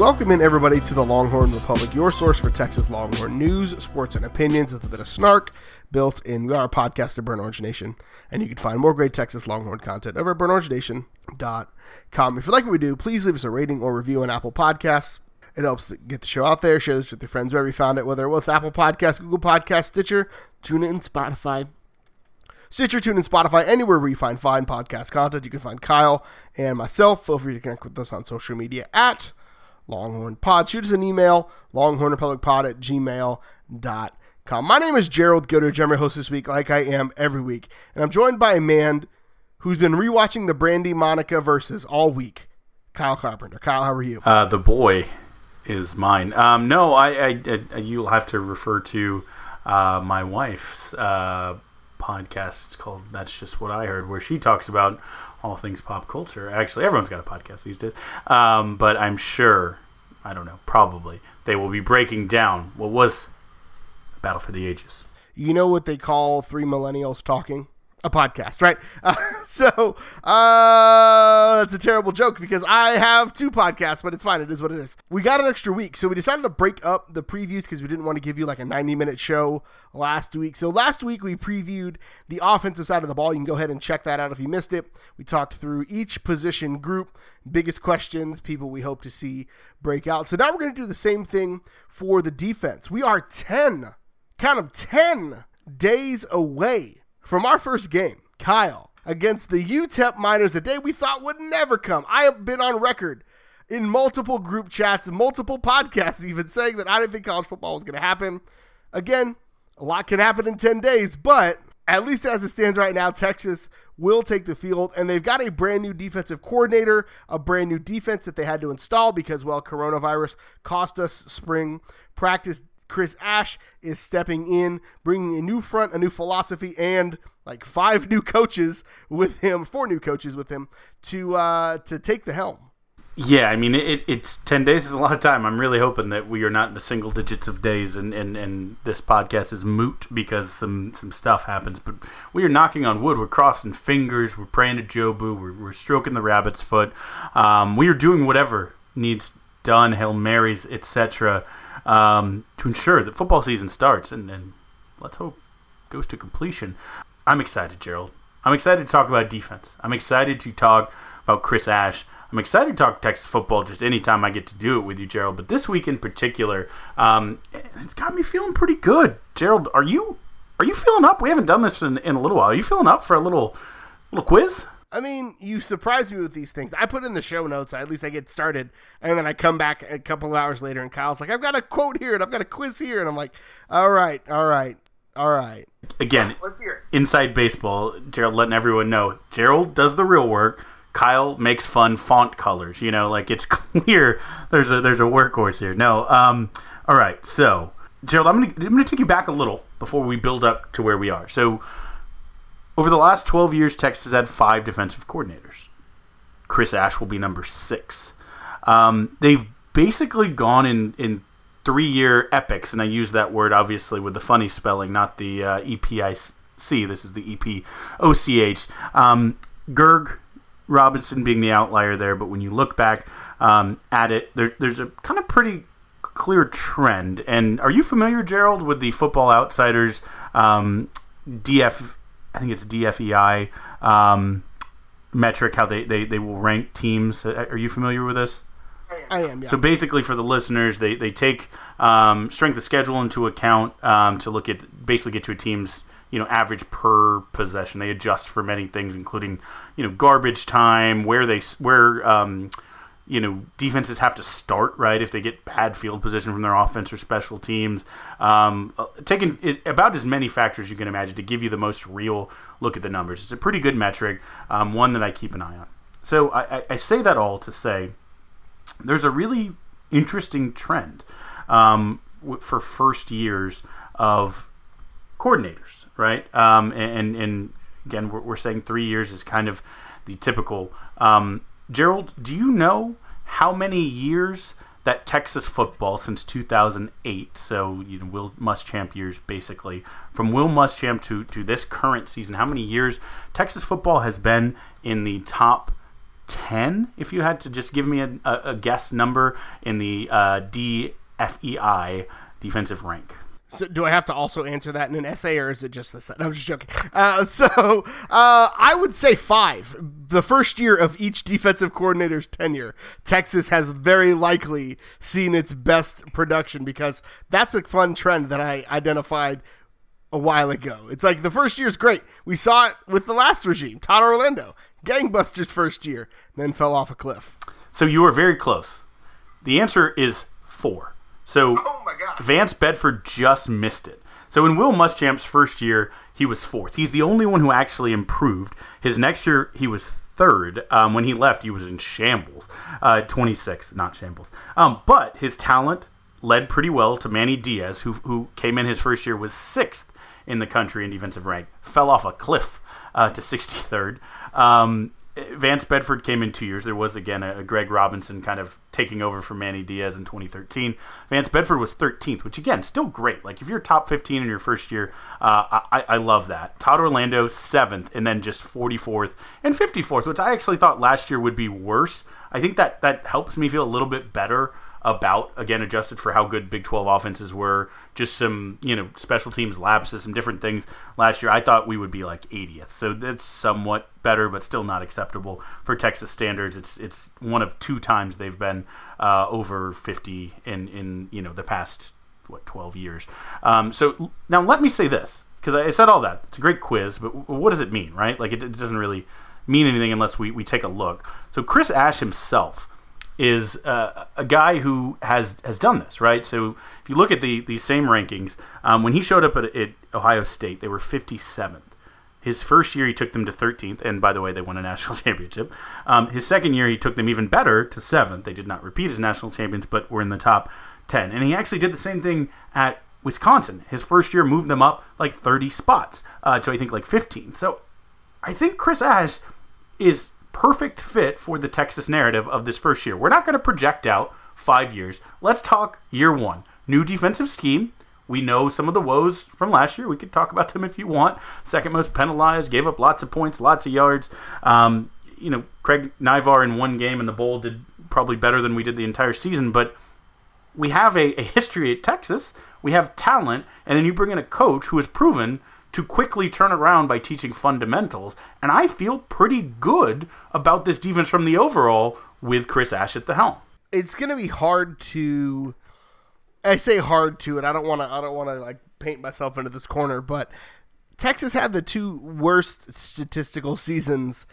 Welcome in everybody to the Longhorn Republic, your source for Texas Longhorn news, sports, and opinions with a bit of snark built in. We are a podcast of Burnt Orange Nation, and you can find more great Texas Longhorn content over at burntorangenation.com. If you like what we do, please leave us a rating or review on Apple Podcasts. It helps get the show out there. Share this with your friends wherever you found it, whether it was Apple Podcasts, Google Podcasts, Stitcher, TuneIn, Spotify, Stitcher, TuneIn, Spotify, anywhere where you find fine podcast content. You can find Kyle and myself. Feel free to connect with us on social media at Longhorn Pod. Shoot us an email, longhornrepublicpod at gmail.com. My name is Gerald Gooder, Jeremy host this week, like I am every week. And I'm joined by a man who's been rewatching the Brandy Monica Verzuz all week, Kyle Carpenter. Kyle, how are you? Uh, the boy is mine. Um, no, I, I, I, you'll have to refer to uh, my wife's uh, podcast. It's called "That's Just What I Heard," where she talks about all things pop culture. Actually, everyone's got a podcast these days. Um, but I'm sure, I don't know, probably they will be breaking down what was Battle for the Ages. You know what they call three millennials talking? A podcast, right? Uh, so uh, that's a terrible joke because I have two podcasts, but it's fine. It is what it is. We got an extra week, so we decided to break up the previews because we didn't want to give you like a 90 minute show last week. So last week we previewed the offensive side of the ball. You can go ahead and check that out if you missed it. We talked through each position group, biggest questions, people we hope to see break out. So now we're going to do the same thing for the defense. We are 10, count of 10 days away from our first game, Kyle, against the UTEP Miners, a day we thought would never come. I have been on record in multiple group chats multiple podcasts even saying that I didn't think college football was going to happen. Again, a lot can happen in 10 days, but at least as it stands right now, Texas will take the field, and they've got a brand new defensive coordinator, a brand new defense that they had to install because, well, coronavirus cost us spring practice Chris Ash is stepping in, bringing a new front, a new philosophy, and like five new coaches with him, four new coaches with him to uh, to take the helm. Yeah, I mean, it, it's 10 days is a lot of time. I'm really hoping that we are not in the single digits of days and, and, and this podcast is moot because some, some stuff happens. But we are knocking on wood. We're crossing fingers. We're praying to Jobu. We're, we're stroking the rabbit's foot. Um, we are doing whatever needs done, Hail Marys, etc um, to ensure that football season starts and, and let's hope goes to completion. I'm excited, Gerald. I'm excited to talk about defense. I'm excited to talk about Chris Ash. I'm excited to talk Texas football just anytime I get to do it with you, Gerald. But this week in particular, um, it's got me feeling pretty good. Gerald, are you are you feeling up? We haven't done this in, in a little while. Are you feeling up for a little little quiz? I mean, you surprise me with these things. I put in the show notes, at least I get started, and then I come back a couple hours later, and Kyle's like, "I've got a quote here, and I've got a quiz here," and I'm like, "All right, all right, all right." Again, let's hear it. Inside baseball, Gerald letting everyone know Gerald does the real work. Kyle makes fun font colors. You know, like it's clear there's a there's a workhorse here. No, um, all right. So, Gerald, I'm gonna I'm gonna take you back a little before we build up to where we are. So over the last 12 years, Texas had five defensive coordinators. Chris Ash will be number six. Um, they've basically gone in, in three year epics, and I use that word obviously with the funny spelling, not the uh, EPIC. This is the EPOCH. Um, Gerg Robinson being the outlier there, but when you look back um, at it, there, there's a kind of pretty clear trend. And are you familiar, Gerald, with the Football Outsiders um, DF I think it's DFEI um, metric how they, they, they will rank teams. Are you familiar with this? I am. Yeah. So basically, for the listeners, they they take um, strength of schedule into account um, to look at basically get to a team's you know average per possession. They adjust for many things, including you know garbage time, where they where um, you know defenses have to start right if they get bad field position from their offense or special teams. Um, uh, taking about as many factors you can imagine to give you the most real look at the numbers. It's a pretty good metric, um, one that I keep an eye on. So I, I say that all to say there's a really interesting trend um, for first years of coordinators, right? Um, and, and again, we're, we're, saying three years is kind of the typical. Um, Gerald, do you know how many years that Texas football since 2008, so you know Will Muschamp years basically, from Will Muschamp to to this current season, how many years Texas football has been in the top 10 if you had to just give me a, a, guess number in the uh, DFEI defensive rank. So do I have to also answer that in an essay, or is it just this? I'm just joking. Uh, so uh, I would say five. The first year of each defensive coordinator's tenure, Texas has very likely seen its best production because that's a fun trend that I identified a while ago. It's like the first year is great. We saw it with the last regime, Todd Orlando gangbusters first year, then fell off a cliff. So you were very close. The answer is four. So oh Vance Bedford just missed it. So in Will Muschamp's first year, he was fourth. He's the only one who actually improved. His next year, he was third. Um, when he left, he was in shambles. Uh, 26, not shambles. Um, but his talent led pretty well to Manny Diaz, who, who came in his first year, was sixth in the country in defensive rank, fell off a cliff uh, to 63rd. Um, Vance Bedford came in two years. There was again a, Greg Robinson kind of taking over for Manny Diaz in 2013. Vance Bedford was 13th, which again still great. Like if you're top 15 in your first year, uh, I, I, love that. Todd Orlando seventh, and then just 44th and 54th, which I actually thought last year would be worse. I think that that helps me feel a little bit better about again adjusted for how good Big 12 offenses were just some you know special teams lapses some different things. Last year I thought we would be like 80th so that's somewhat better but still not acceptable for Texas standards. It's it's one of two times they've been uh, over 50 in in you know the past what 12 years. Um, so now let me say this because I said all that. It's a great quiz but what does it mean right? Like it, it doesn't really mean anything unless we, we take a look. So Chris Ash himself is uh, a guy who has has done this, right? So if you look at the the same rankings, um, when he showed up at, at, Ohio State, they were 57th. His first year, he took them to 13th, and by the way, they won a national championship. Um, his second year, he took them even better to seventh. They did not repeat as national champions, but were in the top 10. And he actually did the same thing at Wisconsin. His first year moved them up like 30 spots uh, to I think like 15. So I think Chris Ash is perfect fit for the Texas narrative of this first year. We're not going to project out five years. Let's talk year one. New defensive scheme. We know some of the woes from last year. We could talk about them if you want. Second most penalized, gave up lots of points, lots of yards. Um, you know, Craig Naivar in one game in the bowl did probably better than we did the entire season, but we have a, a history at Texas. We have talent, and then you bring in a coach who has proven to quickly turn around by teaching fundamentals. And I feel pretty good about this defense from the overall with Chris Ash at the helm. It's going to be hard to. I say hard to, and I don't want to. I don't want to like paint myself into this corner, but Texas had the two worst statistical seasons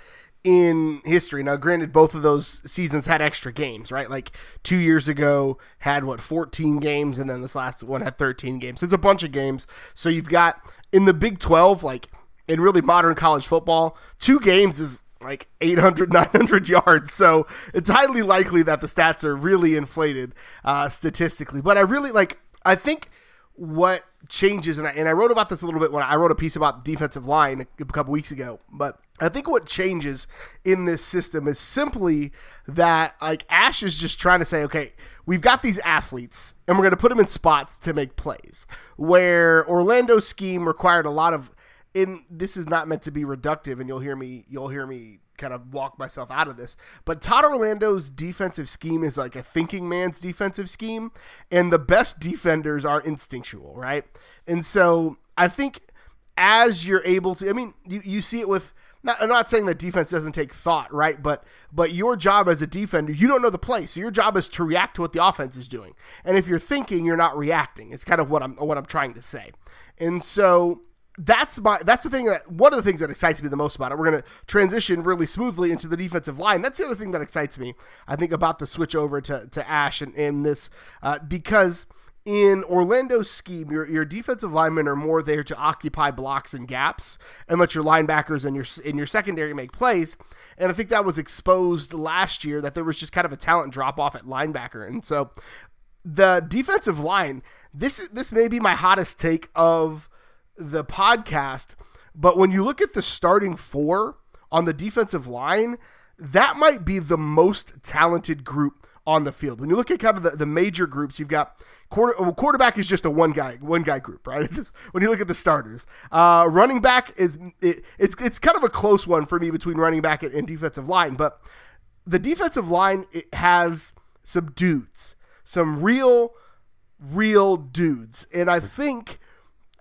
in history. Now, granted, both of those seasons had extra games, right? Like two years ago had what 14 games, and then this last one had 13 games. It's a bunch of games. So you've got in the Big 12, like in really modern college football, two games is like 800, 900 yards. So it's highly likely that the stats are really inflated uh, statistically. But I really like, I think what changes, and I, and I wrote about this a little bit when I wrote a piece about defensive line a couple weeks ago, but I think what changes in this system is simply that like Ash is just trying to say, okay, we've got these athletes and we're going to put them in spots to make plays. Where Orlando's scheme required a lot of in this is not meant to be reductive and you'll hear me you'll hear me kind of walk myself out of this. But Todd Orlando's defensive scheme is like a thinking man's defensive scheme, and the best defenders are instinctual, right? And so I think as you're able to, I mean, you, you see it with. Not, I'm not saying that defense doesn't take thought, right? But but your job as a defender, you don't know the play, so your job is to react to what the offense is doing. And if you're thinking, you're not reacting. It's kind of what I'm what I'm trying to say. And so that's my that's the thing that one of the things that excites me the most about it. We're going to transition really smoothly into the defensive line. That's the other thing that excites me. I think about the switch over to to Ash and in this uh, because in Orlando's scheme, your, your defensive linemen are more there to occupy blocks and gaps and let your linebackers and your in your secondary make plays. And I think that was exposed last year that there was just kind of a talent drop off at linebacker. And so the defensive line, this this may be my hottest take of the podcast, but when you look at the starting four on the defensive line, that might be the most talented group on the field. When you look at kind of the, the major groups, you've got quarter well, quarterback is just a one guy one guy group, right? when you look at the starters, uh, running back is it, it's it's kind of a close one for me between running back and, and defensive line, but the defensive line it has some dudes, some real real dudes, and I think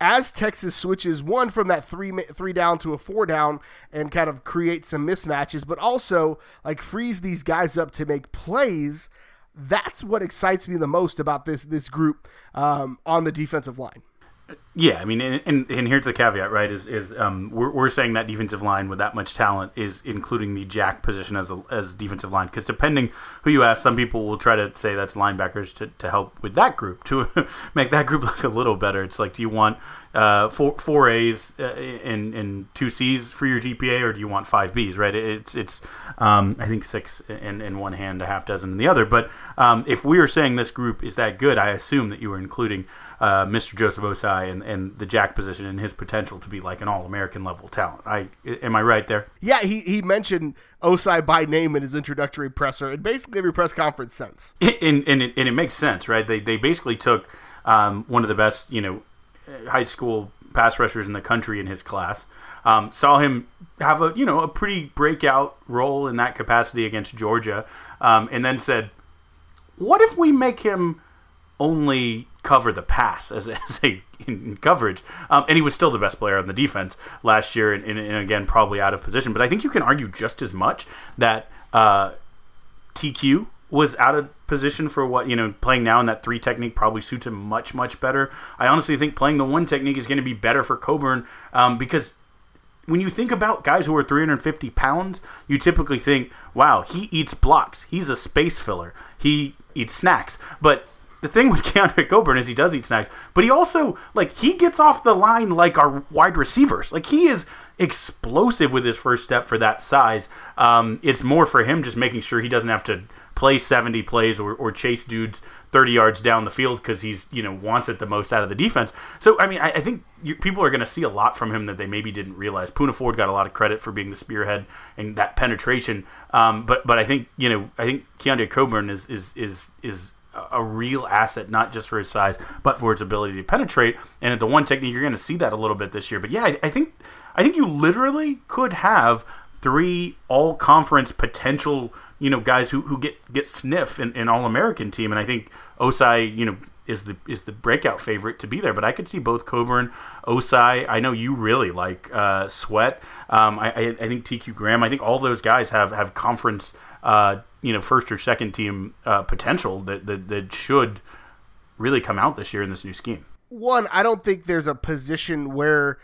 as Texas switches one from that three three down to a four down and kind of create some mismatches, but also like frees these guys up to make plays. That's what excites me the most about this this group um, on the defensive line. Yeah, I mean, and, and, and, here's the caveat, right? Is is um, we're, we're saying that defensive line with that much talent is including the jack position as a, as defensive line because depending who you ask, some people will try to say that's linebackers to, to help with that group to make that group look a little better. It's like, do you want uh, four four A's uh, and two C's for your GPA, or do you want five B's? Right? It's it's um, I think six in, in one hand, a half dozen in the other. But um, if we are saying this group is that good, I assume that you were including uh, Mr. Joseph Ossai and, and the Jack position and his potential to be like an All American level talent. I am I right there? Yeah, he he mentioned Ossai by name in his introductory presser, and basically every press conference since. And and it, and it makes sense, right? They they basically took um, one of the best, you know high school pass rushers in the country in his class. Um, saw him have a you know a pretty breakout role in that capacity against Georgia, um, and then said, "What if we make him only cover the pass as, as a in coverage?" Um, and he was still the best player on the defense last year, and, and, and, again probably out of position. But I think you can argue just as much that uh, TQ was out of position for what you know playing now in that three technique probably suits him much much better i honestly think playing the one technique is going to be better for coburn um, because when you think about guys who are 350 pounds you typically think wow he eats blocks he's a space filler he eats snacks but the thing with Keondre Coburn is he does eat snacks, but he also like he gets off the line like our wide receivers. Like he is explosive with his first step for that size. Um, it's more for him just making sure he doesn't have to play 70 plays or, or chase dudes 30 yards down the field because he's you know wants it the most out of the defense. So I mean I, I think you, people are going to see a lot from him that they maybe didn't realize. Poona Ford got a lot of credit for being the spearhead and that penetration. Um, but but I think you know I think Keondre Coburn is is is is a real asset, not just for his size, but for its ability to penetrate. And at the one technique, you're going to see that a little bit this year. But yeah, I, I think I think you literally could have three all conference potential you know guys who, who get get sniff in, in all American team, and I think Ossai you know is the is the breakout favorite to be there. But I could see both Coburn, Ossai. I know you really like uh, Sweat. Um, I, I, think TQ Graham. I think all those guys have have conference uh, you know first or second team uh, potential that, that that should really come out this year in this new scheme. One, I don't think there's a position where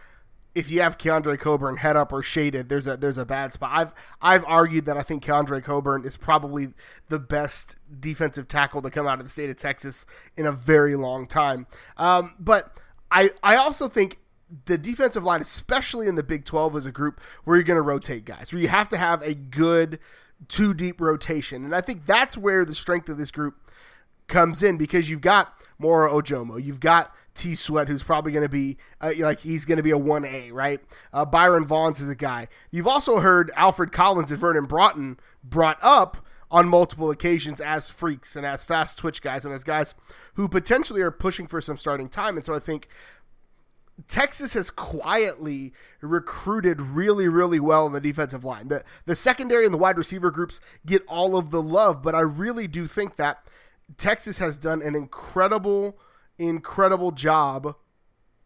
if you have Keondre Coburn head up or shaded, there's a there's a bad spot. I've I've argued that I think Keondre Coburn is probably the best defensive tackle to come out of the state of Texas in a very long time. Um, but I I also think the defensive line, especially in the Big 12, is a group where you're going to rotate guys, where you have to have a good two deep rotation, and I think that's where the strength of this group comes in because you've got Moro Ojomo, you've got T Sweat, who's probably going to be uh, like he's going to be a one A, right? Uh, Byron Vaughns is a guy. You've also heard Alfred Collins and Vernon Broughton brought up on multiple occasions as freaks and as fast twitch guys and as guys who potentially are pushing for some starting time. And so I think Texas has quietly recruited really, really well in the defensive line. The the secondary and the wide receiver groups get all of the love, but I really do think that Texas has done an incredible, incredible job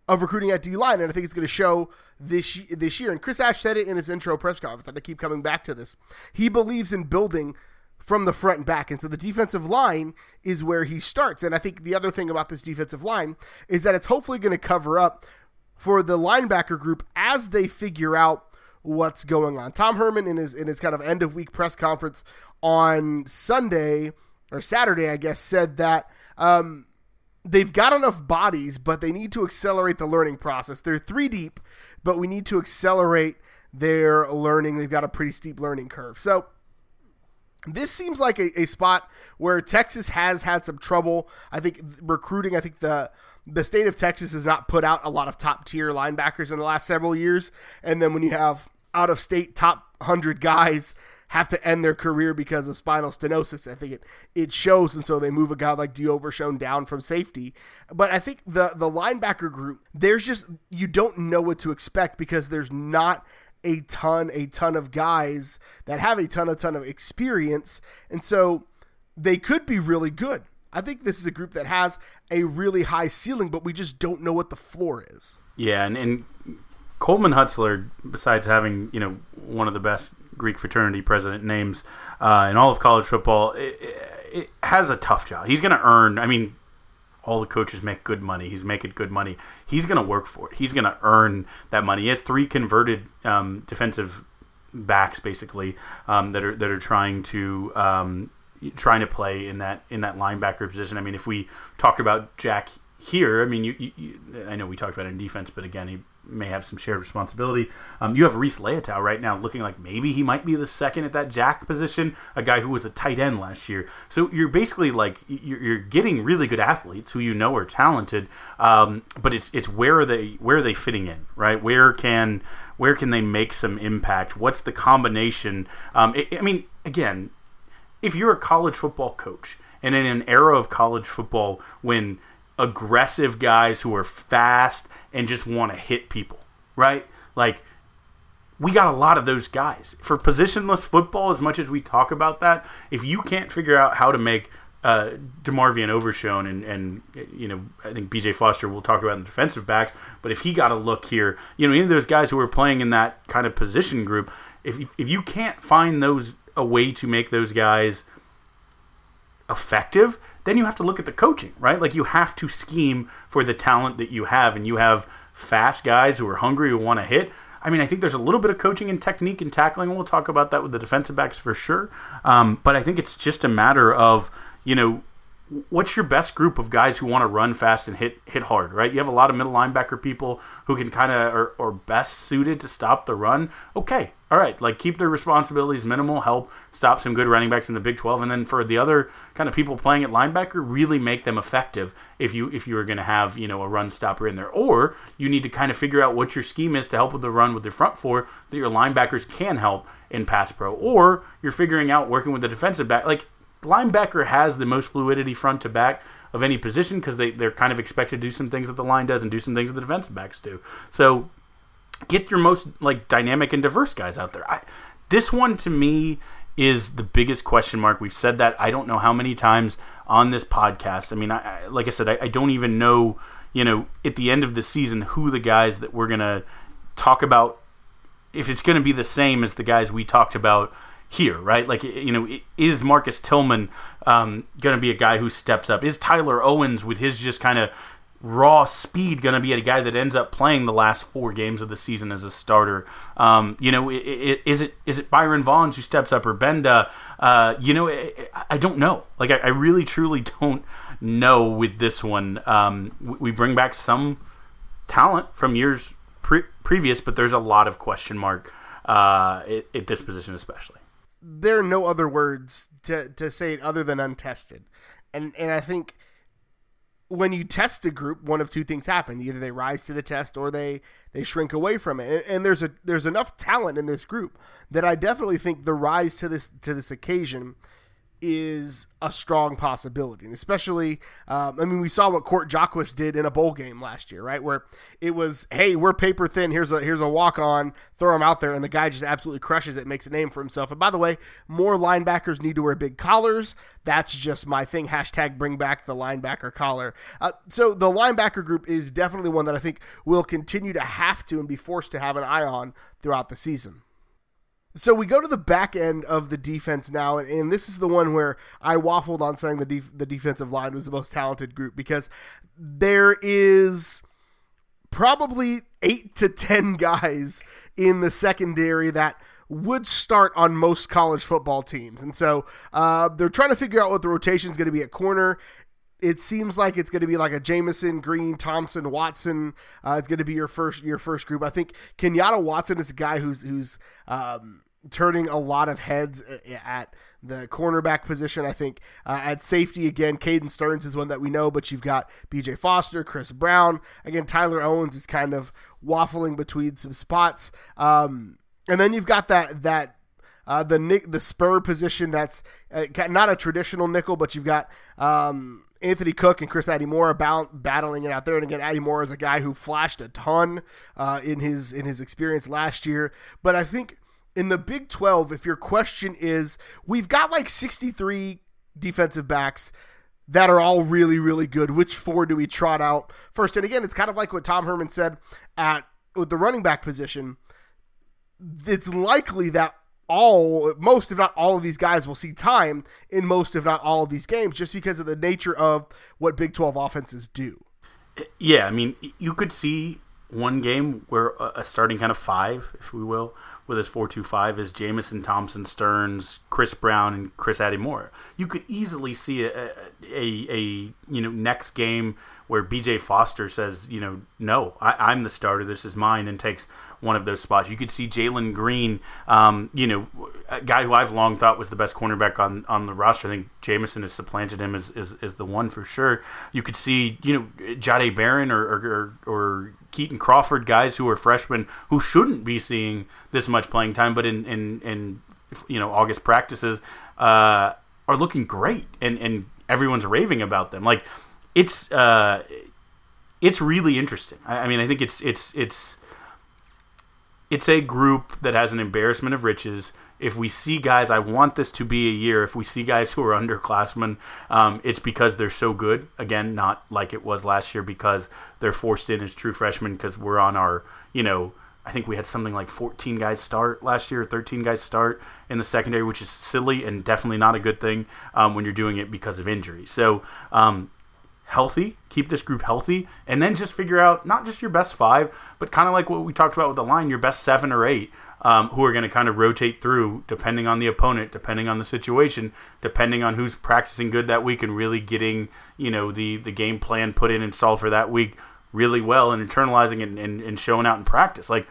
of recruiting at D line, and I think it's going to show this this year. And Chris Ash said it in his intro press conference, I keep coming back to this. He believes in building from the front and back, and so the defensive line is where he starts. And I think the other thing about this defensive line is that it's hopefully going to cover up for the linebacker group as they figure out what's going on. Tom Herman in his in his kind of end of week press conference on Sunday or Saturday, I guess, said that. Um, they've got enough bodies, but they need to accelerate the learning process. They're three deep, but we need to accelerate their learning. They've got a pretty steep learning curve. So this seems like a, a spot where Texas has had some trouble. I think recruiting, I think the the state of Texas has not put out a lot of top tier linebackers in the last several years. And then when you have out of state top 100 guys have to end their career because of spinal stenosis. I think it it shows, and so they move a guy like D'Overshone down from safety. But I think the the linebacker group, there's just you don't know what to expect because there's not a ton a ton of guys that have a ton a ton of experience, and so they could be really good. I think this is a group that has a really high ceiling, but we just don't know what the floor is. Yeah, and, and Coleman Hutzler, besides having you know one of the best Greek fraternity president names uh, in all of college football, it, it has a tough job. He's going to earn. I mean, all the coaches make good money. He's making good money. He's going to work for it. He's going to earn that money. He has three converted um, defensive backs, basically, um, that are that are trying to um, trying to play in that in that linebacker position. I mean, if we talk about Jack here, I mean, you, you, I know we talked about in defense, but again, he may have some shared responsibility. Um, you have Reese Leitao right now looking like maybe he might be the second at that jack position, a guy who was a tight end last year. So you're basically like you're, you're getting really good athletes who you know are talented, um, but it's it's where are they where are they fitting in, right? Where can where can they make some impact? What's the combination? Um, it, I mean, again, if you're a college football coach and in an era of college football when aggressive guys who are fast and just want to hit people, right? Like we got a lot of those guys. For positionless football, as much as we talk about that, if you can't figure out how to make uh, DeMarvion Overshown and, and you know I think BJ Foster will talk about in the defensive backs, but if he got a look here, you know any of those guys who are playing in that kind of position group, if if you can't find those a way to make those guys effective, then you have to look at the coaching, right? Like you have to scheme for the talent that you have, and you have fast guys who are hungry who want to hit. I mean, I think there's a little bit of coaching and technique and tackling. We'll talk about that with the defensive backs for sure. Um, but I think it's just a matter of you know what's your best group of guys who want to run fast and hit hit hard, right? You have a lot of middle linebacker people who can kind of are, are best suited to stop the run. Okay, all right, like keep their responsibilities minimal, help stop some good running backs in the Big 12, and then for the other kind of people playing at linebacker, really make them effective. If you if you are going to have you know a run stopper in there, or you need to kind of figure out what your scheme is to help with the run with the front four that your linebackers can help in pass pro, or you're figuring out working with the defensive back like linebacker has the most fluidity front to back of any position because they, they're kind of expected to do some things that the line does and do some things that the defensive backs do. So get your most like dynamic and diverse guys out there. I, this one to me is the biggest question mark. We've said that I don't know how many times on this podcast. I mean, I, I, like I said, I, I don't even know, you know, at the end of the season who the guys that we're gonna talk about if it's going to be the same as the guys we talked about here, right? Like, you know, is Marcus Tillman um, going to be a guy who steps up? Is Tyler Owens, with his just kind of raw speed, going to be a guy that ends up playing the last four games of the season as a starter? Um, you know, is it is it Byron Vaughns who steps up or Benda? Uh, you know, I don't know. Like, I really truly don't know with this one. Um, we bring back some talent from years pre- previous, but there's a lot of question mark uh, at, at this position, especially there are no other words to, to say it other than untested. And and I think when you test a group, one of two things happen: either they rise to the test or they they shrink away from it. And, and, there's a there's enough talent in this group that I definitely think the rise to this to this occasion is a strong possibility, and especially, um, I mean, we saw what Cort Jaquess did in a bowl game last year, right? Where it was, hey, we're paper thin. Here's a here's a walk on, throw him out there, and the guy just absolutely crushes it, makes a name for himself. And by the way, more linebackers need to wear big collars. That's just my thing. Hashtag bring back the linebacker collar. Uh, so the linebacker group is definitely one that I think will continue to have to and be forced to have an eye on throughout the season. So we go to the back end of the defense now, and, and this is the one where I waffled on saying the def- the defensive line was the most talented group because there is probably eight to ten guys in the secondary that would start on most college football teams, and so uh, they're trying to figure out what the rotation is going to be at corner it seems like it's going to be like a Jamison, Green, Thompson, Watson. Uh, it's going to be your first your first group. I think Kenyatta Watson is a guy who's who's um, turning a lot of heads uh, at the cornerback position. I think uh, at safety again, Caden Sterns is one that we know, but you've got B.J. Foster, Chris Brown. Again, Tyler Owens is kind of waffling between some spots, um, and then you've got that that. Uh, the the spur position that's uh, not a traditional nickel, but you've got um, Anthony Cook and Chris Adimora battling it out there. And again, Adimora is a guy who flashed a ton uh, in his in his experience last year. But I think in the Big 12, if your question is, we've got like 63 defensive backs that are all really, really good. Which four do we trot out first? And again, it's kind of like what Tom Herman said at with the running back position. It's likely that all most if not all of these guys will see time in most if not all of these games just because of the nature of what Big 12 offenses do. Yeah, I mean, you could see one game where a starting kind of five, if we will, with his four-two-five is Jamison Thompson, Sterns, Chris Brown, and Chris Adimora. You could easily see a, a, a you know next game where B.J. Foster says, you know, no, I, am the starter. This is mine, and takes one of those spots. You could see Jalen Green, um, you know, a guy who I've long thought was the best cornerback on, on the roster. I think Jamison has supplanted him as, as, as the one for sure. You could see, you know, Jahdae Barron or, or, or Kitan Crawford, guys who are freshmen who shouldn't be seeing this much playing time, but in, in, in you know, August practices uh, are looking great and, and everyone's raving about them. Like, it's uh, it's really interesting. I, I mean, I think it's it's it's it's a group that has an embarrassment of riches. If we see guys, I want this to be a year. If we see guys who are underclassmen, um, it's because they're so good. Again, not like it was last year because they're forced in as true freshmen because we're on our, you know, I think we had something like 14 guys start last year, 13 guys start in the secondary, which is silly and definitely not a good thing um, when you're doing it because of injury. So um, healthy, keep this group healthy, and then just figure out not just your best five, but kind of like what we talked about with the line, your best seven or eight, um, who are going to kind of rotate through depending on the opponent, depending on the situation, depending on who's practicing good that week and really getting you know the the game plan put in installed for that week really well and internalizing it and, and, and showing out in practice. Like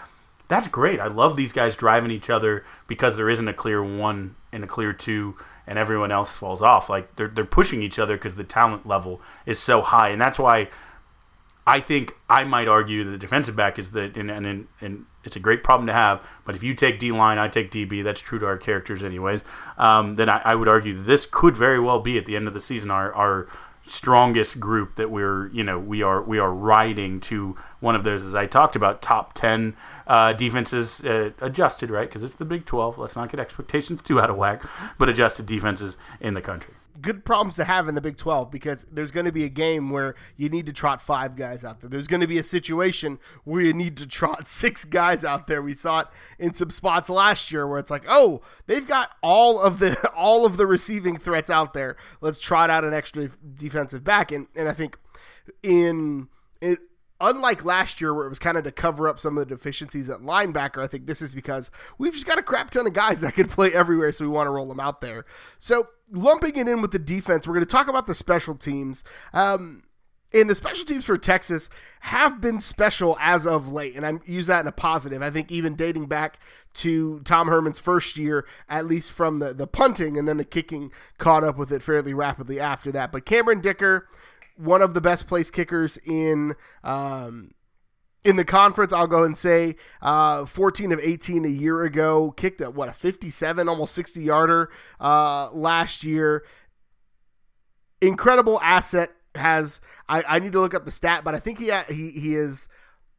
that's great. I love these guys driving each other because there isn't a clear one and a clear two and everyone else falls off. Like they're they're pushing each other because the talent level is so high, and that's why I think I might argue that the defensive back is the and and, and it's a great problem to have. But if you take D line, I take DB. That's true to our characters, anyways. Um, then I, I, would argue this could very well be at the end of the season our our strongest group that we're you know we are we are riding to one of those as I talked about top ten uh, defenses uh, adjusted, right? Because it's the Big 12. Let's not get expectations too out of whack, but adjusted defenses in the country. Good problems to have in the Big 12 because there's going to be a game where you need to trot five guys out there. There's going to be a situation where you need to trot six guys out there. We saw it in some spots last year where it's like, oh, they've got all of the all of the receiving threats out there. Let's trot out an extra defensive back, and and I think in it unlike last year where it was kind of to cover up some of the deficiencies at linebacker, I think this is because we've just got a crap ton of guys that can play everywhere, so we want to roll them out there. So lumping it in with the defense, we're going to talk about the special teams. Um, and the special teams for Texas have been special as of late, and I use that in a positive. I think even dating back to Tom Herman's first year, at least from the, the punting and then the kicking caught up with it fairly rapidly after that. But Cameron Dicker, one of the best place kickers in um, in the conference, I'll go and say uh, 14 of 18 a year ago, kicked a what a 57, almost 60 yarder uh, last year. Incredible asset. Has I, I need to look up the stat, but I think he he he is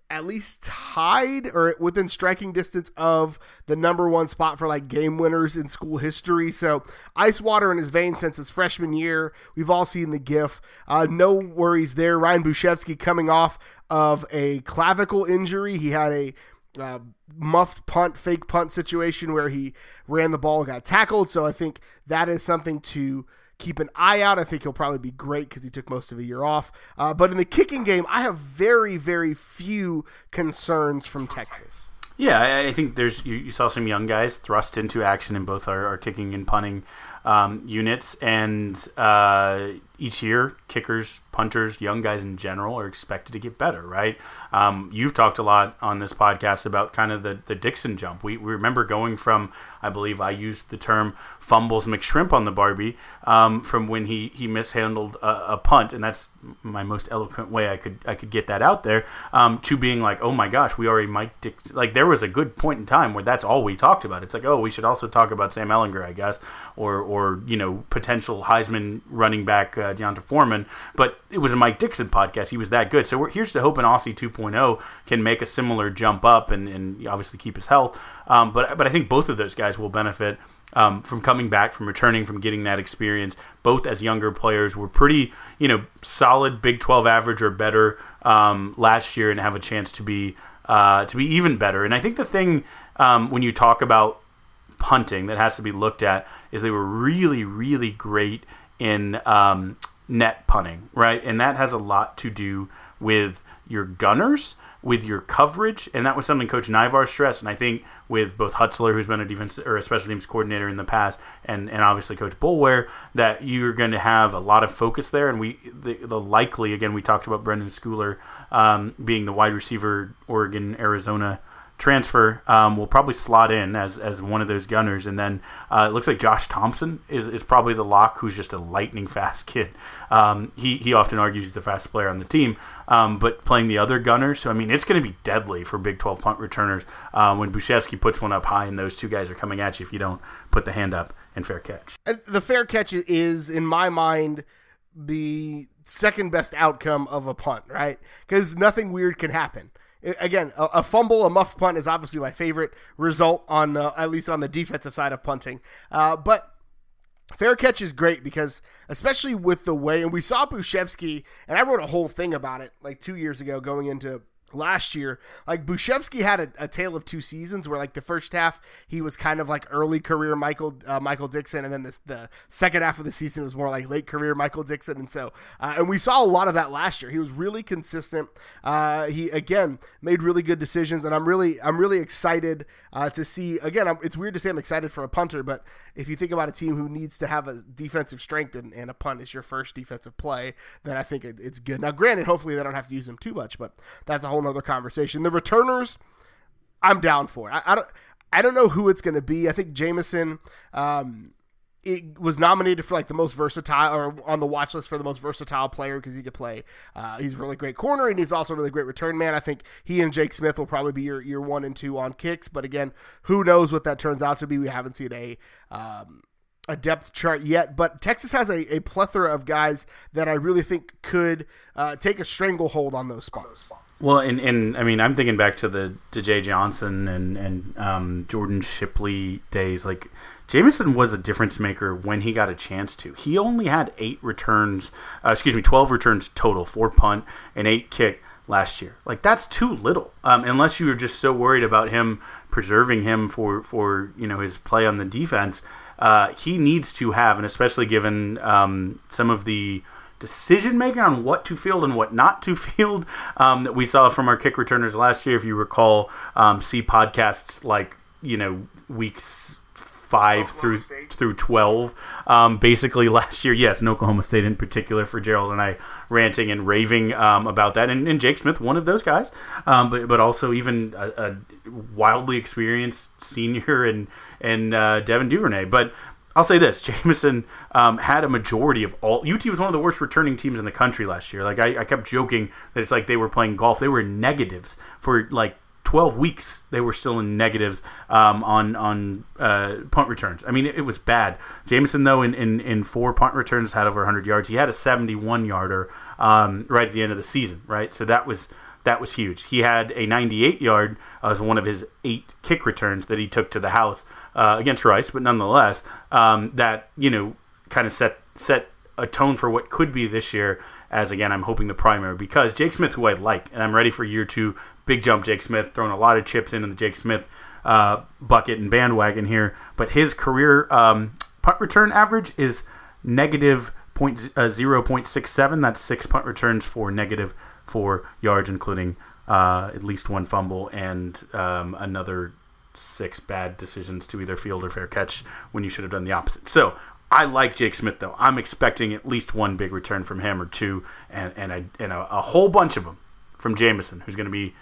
at least tied or within striking distance of the number one spot for like game winners in school history. So ice water in his veins since his freshman year. We've all seen the GIF. Uh, no worries there. Ryan Bujcevski coming off of a clavicle injury. He had a uh, muffed punt, fake punt situation where he ran the ball, got tackled. So I think that is something to keep an eye out. I think he'll probably be great because he took most of a year off. Uh, but in the kicking game, I have very, very few concerns from Texas. Yeah, I, I think there's you, you, saw some young guys thrust into action in both our, our kicking and punting um, units, and uh, each year, kickers, punters, young guys in general are expected to get better, right? Um, you've talked a lot on this podcast about kind of the, the Dixon jump. We, we remember going from, I believe I used the term fumbles McShrimp on the Barbie um, from when he, he mishandled a, a, punt, and that's my most eloquent way I could I could get that out there, um, to being like, oh my gosh, we already Mike Dickson. Like, there was a good point in time where that's all we talked about. It's like, oh, we should also talk about Sam Ehlinger, I guess, or, or you know, potential Heisman running back. Uh, uh, D'Onta Foreman, but it was a Mike Dickson podcast. He was that good. So here's to hope an Aussie 2.0 can make a similar jump up and, and obviously keep his health. Um, but but I think both of those guys will benefit. Um, from coming back, from returning, from getting that experience, both as younger players were pretty, you know, solid Big 12 average or better um, last year, and have a chance to be uh, to be even better. And I think the thing um, when you talk about punting that has to be looked at is they were really, really great in um, net punting, right? And that has a lot to do with your gunners, with your coverage, and that was something Coach Naivar stressed. And I think with both Hutzler, who's been a defense or a special teams coordinator in the past, and, and obviously Coach Boulware, that you're going to have a lot of focus there. And we the, the likely again we talked about Brenden Schooler um, being the wide receiver Oregon Arizona transfer um, will probably slot in as, as one of those gunners. And then uh, it looks like Josh Thompson is, is probably the lock who's just a lightning fast kid. Um, he, he often argues he's the fastest player on the team, um, but playing the other gunners. So, I mean, it's going to be deadly for Big 12 punt returners uh, when Bujcevski puts one up high and those two guys are coming at you if you don't put the hand up and fair catch. The fair catch is, in my mind, the second best outcome of a punt, right? Because nothing weird can happen again, a, a, fumble, a muff punt is obviously my favorite result on the at least on the defensive side of punting. Uh, but fair catch is great because especially with the way and we saw Bujcevski and I wrote a whole thing about it like two years ago going into last year, like Bujcevski had a, a, tale of two seasons where like the first half he was kind of like early career Michael uh, Michael Dickson, and then this, the second half of the season was more like late career Michael Dickson. and so uh, and we saw a lot of that last year. He was really consistent. Uh, he again made really good decisions, and I'm really I'm really excited uh, to see. Again, I'm, it's weird to say I'm excited for a punter, but if you think about a team who needs to have a defensive strength and, and a punt is your first defensive play, then I think it, it's good. Now, granted, hopefully they don't have to use him too much, but that's a whole nother conversation. The returners, I'm down for. I, I don't. I don't know who it's going to be. I think Jamison um, it was nominated for like the most versatile or on the watch list for the most versatile player because he could play. Uh, he's a really great corner and he's also a really great return man. I think he and Jake Smith will probably be your, your one and two on kicks. But again, who knows what that turns out to be? We haven't seen a um, a depth chart yet, but Texas has a, a plethora of guys that I really think could uh, take a stranglehold on those spots. Well, and, and I mean, I'm thinking back to the to Jay Johnson and and um, Jordan Shipley days. Like Jamison was a difference maker when he got a chance to. He only had eight returns, uh, excuse me, twelve returns total, four punt and eight kick last year. Like that's too little, um, unless you were just so worried about him preserving him for for you know his play on the defense. Uh, he needs to have, and especially given um, some of the decision making on what to field and what not to field um, that we saw from our kick returners last year. If you recall, um, see podcasts like you know weeks five Oklahoma through State. through twelve. Um, basically, last year, yes, in Oklahoma State in particular, for Gerald and I ranting and raving um, about that, and, and, Jake Smith, one of those guys, um, but but also even a, a, wildly experienced senior and and uh, Devin Duvernay, but I'll say this: Jamison um, had a majority of all. UT was one of the worst returning teams in the country last year. Like I, I kept joking that it's like they were playing golf. They were in negatives for like 12 weeks they were still in negatives um, on on uh, punt returns. I mean, it, it, was bad. Jamison, though, in, in, in four punt returns, had over 100 yards. He had a 71 yarder um, right at the end of the season, right? So that was that was huge. He had a 98 yard as one of his eight kick returns that he took to the house uh, against Rice, but nonetheless, um, that you know kind of set set a tone for what could be this year. As again, I'm hoping the primary because Jake Smith, who I like, and I'm ready for year two big jump Jake Smith, throwing a lot of chips in in the Jake Smith uh, bucket and bandwagon here. But his career um, punt return average is negative point, uh, 0.67. That's six punt returns for negative four yards, including uh, at least one fumble and um, another six bad decisions to either field or fair catch when you should have done the opposite. So I like Jake Smith though. I'm expecting at least one big return from him or two, and and a, and a, a whole bunch of them from Jamison, who's going to be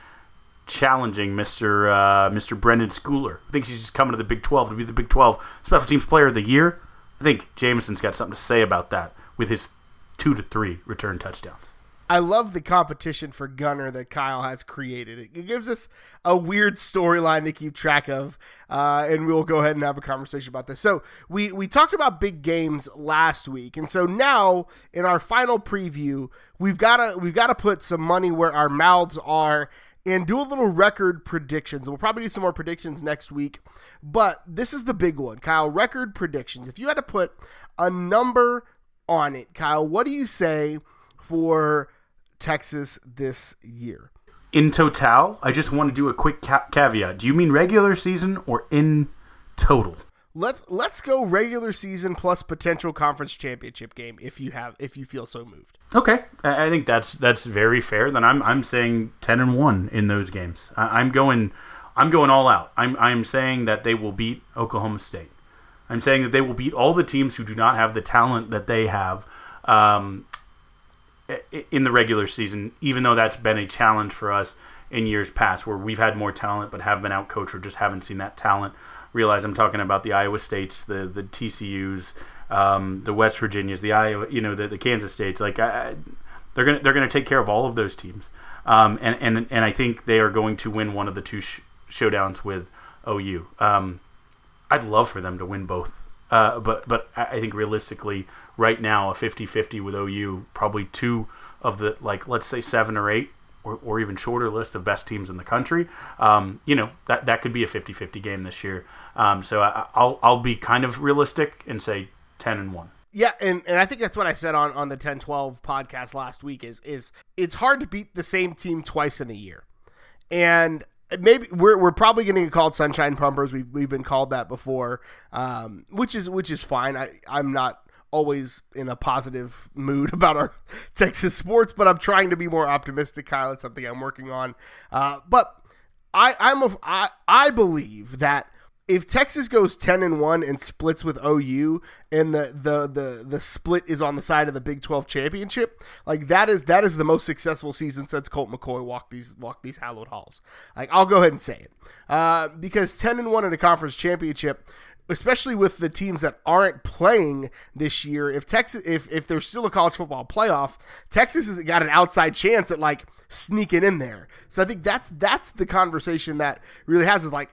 challenging Mr. Uh, Mr. Brenden Schooler. I think he's just coming to the Big 12 to be the Big 12 Special Teams Player of the Year. I think Jamison's got something to say about that with his two to three return touchdowns. I love the competition for Gunner that Kyle has created. It gives us a weird storyline to keep track of, uh, and we'll go ahead and have a conversation about this. So we we talked about big games last week, and so now in our final preview, we've got to we've got to put some money where our mouths are and do a little record predictions. We'll probably do some more predictions next week, but this is the big one, Kyle. Record predictions. If you had to put a number on it, Kyle, what do you say for Texas this year? In total, I just want to do a quick ca- caveat. Do you mean regular season or in total? Let's let's go regular season plus potential conference championship game if you have if you feel so moved. Okay, I think that's that's very fair. Then I'm I'm saying ten and one in those games. I'm going I'm going all out. I'm I'm saying that they will beat Oklahoma State. I'm saying that they will beat all the teams who do not have the talent that they have um, in the regular season. Even though that's been a challenge for us in years past, where we've had more talent but have been outcoached or just haven't seen that talent realize I'm talking about the Iowa States, the the TCU's, um, the West Virginias, the Iowa, you know, the, the Kansas States. Like I, they're gonna they're gonna take care of all of those teams, um, and and and I think they are going to win one of the two sh- showdowns with OU. Um, I'd love for them to win both, uh, but but I think realistically, right now, a 50-50 with OU, probably two of the like let's say seven or eight or, or even shorter list of best teams in the country, um, you know, that, that could be a 50-50 game this year. Um, so I, will I'll be kind of realistic and say 10 and 1. Yeah, and, and I think that's what I said on, on the 10-12 podcast last week is is it's hard to beat the same team twice in a year. And maybe we're, we're probably going to get called sunshine pumpers. We've, we've been called that before, um, which is which is fine. I, I'm not always in a positive mood about our Texas sports, but I'm trying to be more optimistic, Kyle. It's something I'm working on. Uh, but I, I'm a, I, I believe that if Texas goes 10 and 1 and splits with OU and the, the the the split is on the side of the Big 12 championship, like that is that is the most successful season since Colt McCoy walked these walked these hallowed halls. Like I'll go ahead and say it. Uh, because 10 and 1 in a conference championship especially with the teams that aren't playing this year, if Texas, if if there's still a college football playoff, Texas has got an outside chance at like sneaking in there. So I think that's that's the conversation that really has is like,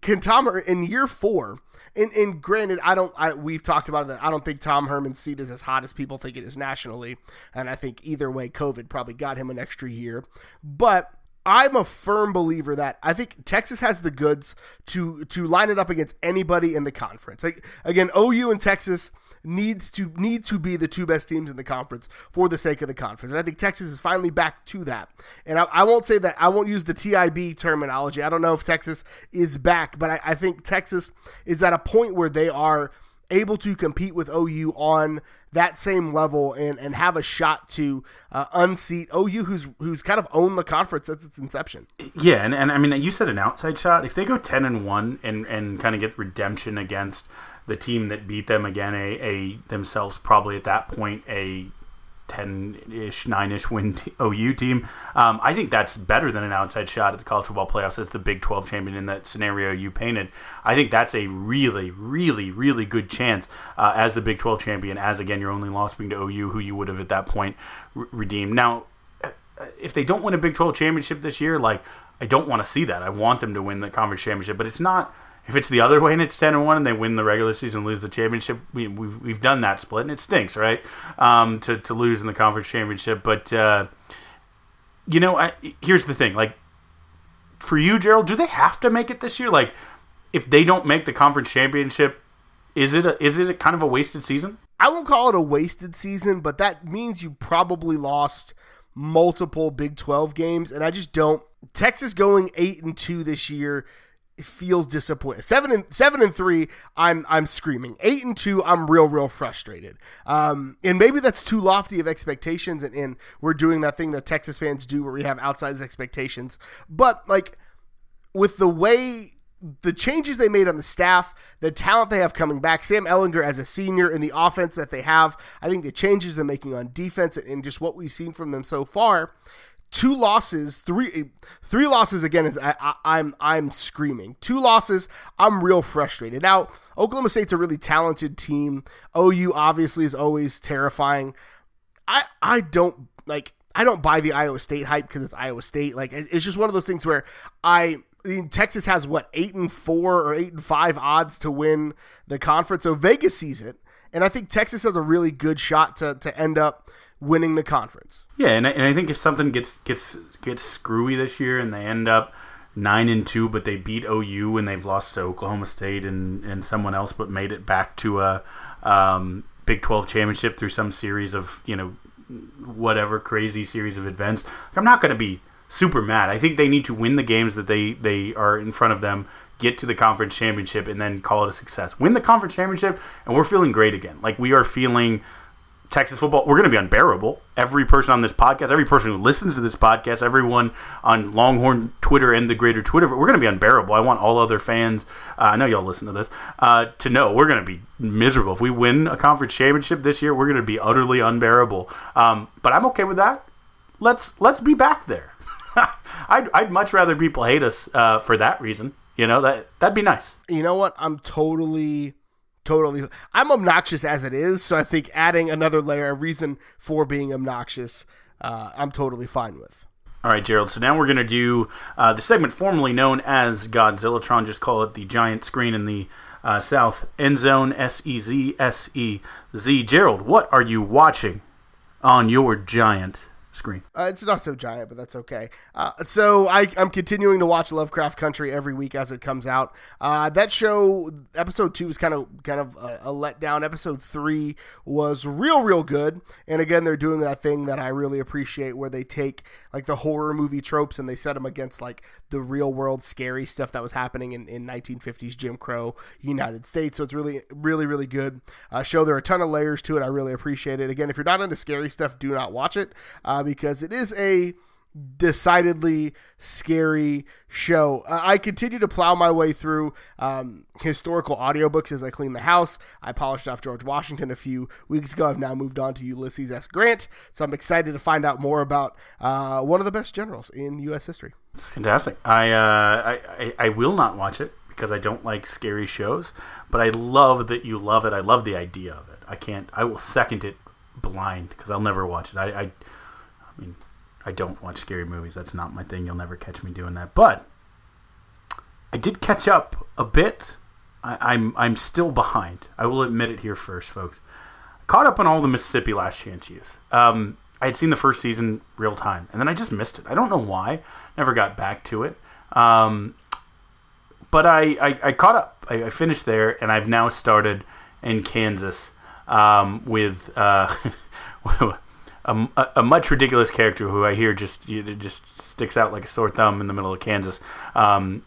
can Tom in year four? And, and granted, I don't. I, we've talked about that. I don't think Tom Herman's seat is as hot as people think it is nationally, and I think either way, COVID probably got him an extra year. But I'm a firm believer that I think Texas has the goods to to line it up against anybody in the conference. Like, again, OU and Texas needs to need to be the two best teams in the conference for the sake of the conference. And I think Texas is finally back to that. And I, I won't say that I won't use the TIB terminology. I don't know if Texas is back, but I, I think Texas is at a point where they are able to compete with OU on that same level and, and have a shot to uh, unseat OU, who's who's kind of owned the conference since its inception. Yeah, and, and I mean, you said an outside shot. If they go ten and one and and kind of get redemption against the team that beat them again, a, a themselves probably at that point a 10-ish, 9-ish win t- OU team. Um, I think that's better than an outside shot at the college football playoffs as the Big 12 champion in that scenario you painted. I think that's a really, really, really good chance uh, as the Big 12 champion, as again your only loss being to OU, who you would have at that point re- redeemed. Now, uh, if they don't win a Big 12 championship this year, like I don't want to see that. I want them to win the conference championship, but it's not if it's the other way and it's ten and one and they win the regular season and lose the championship, we, we've we've done that split and it stinks, right? Um, to to lose in the conference championship, but uh, you know, I, here's the thing: like for you, Gerald, do they have to make it this year? Like, if they don't make the conference championship, is it a, is it a kind of a wasted season? I won't call it a wasted season, but that means you probably lost multiple Big 12 games and I just don't Texas going 8 and 2 this year feels disappointing. Seven and seven and three, I'm I'm screaming. Eight and two, I'm real real frustrated. Um, and maybe that's too lofty of expectations, and, and we're doing that thing that Texas fans do where we have outsized expectations. But like with the way the changes they made on the staff, the talent they have coming back, Sam Ehlinger as a senior, and the offense that they have, I think the changes they're making on defense and just what we've seen from them so far two losses, three three losses again is I, I, I'm I'm screaming. Two losses, I'm real frustrated. Now, Oklahoma State's a really talented team. OU obviously is always terrifying. I I don't like I don't buy the Iowa State hype because it's Iowa State. Like it's just one of those things where I, Texas has what eight and four or eight and five odds to win the conference. So Vegas sees it, and I think Texas has a really good shot to to end up winning the conference. Yeah, and I, and I think if something gets gets gets screwy this year and they end up nine and two, but they beat OU and they've lost to Oklahoma State and, and someone else, but made it back to a um, Big Twelve championship through some series of you know whatever crazy series of events. I'm not going to be super mad. I think they need to win the games that they they are in front of them. Get to the conference championship and then call it a success. Win the conference championship, and we're feeling great again. Like we are feeling Texas football, we're going to be unbearable. Every person on this podcast, every person who listens to this podcast, everyone on Longhorn Twitter and the greater Twitter, we're going to be unbearable. I want all other fans, uh, I know y'all listen to this, uh, to know we're going to be miserable. If we win a conference championship this year, we're going to be utterly unbearable. Um, but I'm okay with that. Let's let's be back there. I'd, I'd much rather people hate us uh, for that reason. You know that that'd be nice. You know what? I'm totally totally i'm obnoxious as it is so i think adding another layer of reason for being obnoxious uh, i'm totally fine with. All right gerald so now we're going to do uh, the segment formerly known as godzillatron just call it the giant screen in the uh, south end zone s-e-z-s-e-z gerald what are you watching on your giant screen. Uh, it's not so giant, but that's okay. Uh, so I, am continuing to watch Lovecraft Country every week as it comes out. Uh, that show, episode two, was kind of kind of a, a, letdown. Episode three was real, real good. And again, they're doing that thing that I really appreciate, where they take like the horror movie tropes and they set them against like the real world scary stuff that was happening in, in 1950s Jim Crow United States. So it's really, really, really good uh, show. There are a ton of layers to it. I really appreciate it. Again, if you're not into scary stuff, do not watch it because it is a decidedly scary show. Uh, I continue to plow my way through um, historical audiobooks as I clean the house. I polished off George Washington a few weeks ago. I've now moved on to Ulysses S. Grant, so I'm excited to find out more about uh, one of the best generals in U.S. history. It's fantastic. I, uh, I, I, I will not watch it because I don't like scary shows, but I love that you love it. I love the idea of it. I can't. I will second it blind because I'll never watch it. I, I, I mean, I don't watch scary movies. That's not my thing. You'll never catch me doing that. But I did catch up a bit. I, am I'm, I'm still behind. I will admit it here first, folks. caught up on all the Mississippi Last Chance U. Um, I had seen the first season real time, and then I just missed it. I don't know why. Never got back to it. Um, but I, I, I, caught up. I, I, finished there, and I've now started in Kansas um, with. Uh, a, a, much ridiculous character who I hear just just sticks out like a sore thumb in the middle of Kansas. Um,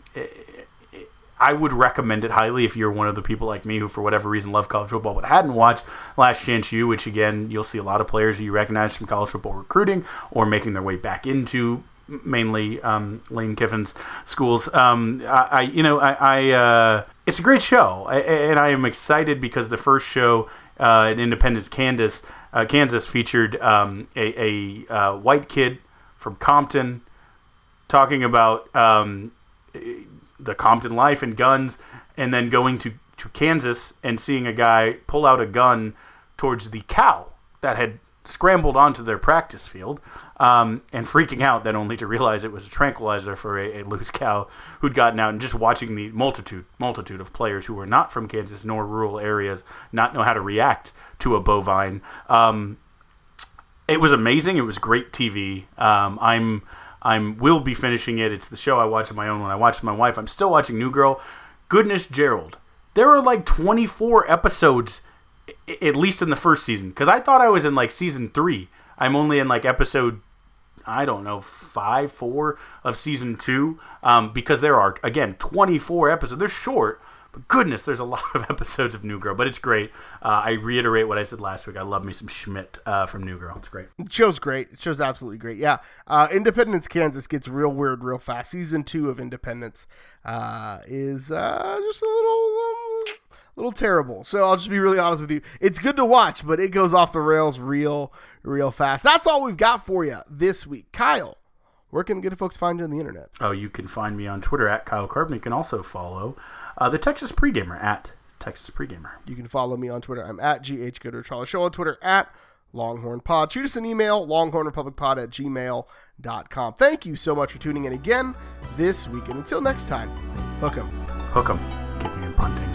I would recommend it highly if you're one of the people like me who, for whatever reason, love college football but hadn't watched Last Chance U, which again you'll see a lot of players you recognize from college football recruiting or making their way back into mainly um, Lane Kiffin's schools. Um, I, I, you know, I, I uh, it's a great show, I, and I am excited because the first show uh, in Independence, Kansas uh, Kansas featured um, a, a uh, white kid from Compton talking about um, the Compton life and guns, and then going to, to Kansas and seeing a guy pull out a gun towards the cow that had scrambled onto their practice field um, and freaking out then only to realize it was a tranquilizer for a, a, loose cow who'd gotten out and just watching the multitude multitude of players who were not from Kansas nor rural areas not know how to react to a bovine. Um, it was amazing. It was great TV. Um, I'm I'm will be finishing it. It's the show I watch on my own when I watch my wife. I'm still watching New Girl. Goodness Gerald. There are like 24 episodes at least in the first season because I thought I was in like season 3. I'm only in like episode I don't know, five, four of season two, um, because there are again 24 episodes. They're short, but goodness, there's a lot of episodes of New Girl. But it's great. Uh, I reiterate what I said last week. I love me some Schmidt uh, from New Girl. It's great. Show's great. Show's absolutely great. Yeah, uh, Independence, Kansas gets real weird real fast. Season two of Independence uh, is uh, just a little. Um, little terrible. So I'll just be really honest with you. It's good to watch, but it goes off the rails real, real fast. That's all we've got for you this week. Kyle, where can good folks find you on the internet? Oh, you can find me on Twitter at Kyle Carbon. You can also follow uh, the Texas Pregamer at Texas Pregamer. You can follow me on Twitter. I'm at GH Gooder. Charlie Show on Twitter at Longhorn Pod. Shoot us an email, longhornrepublicpod at gmail.com. Thank you so much for tuning in again this week. And until next time, hook 'em. Hook 'em. Kicking and punting.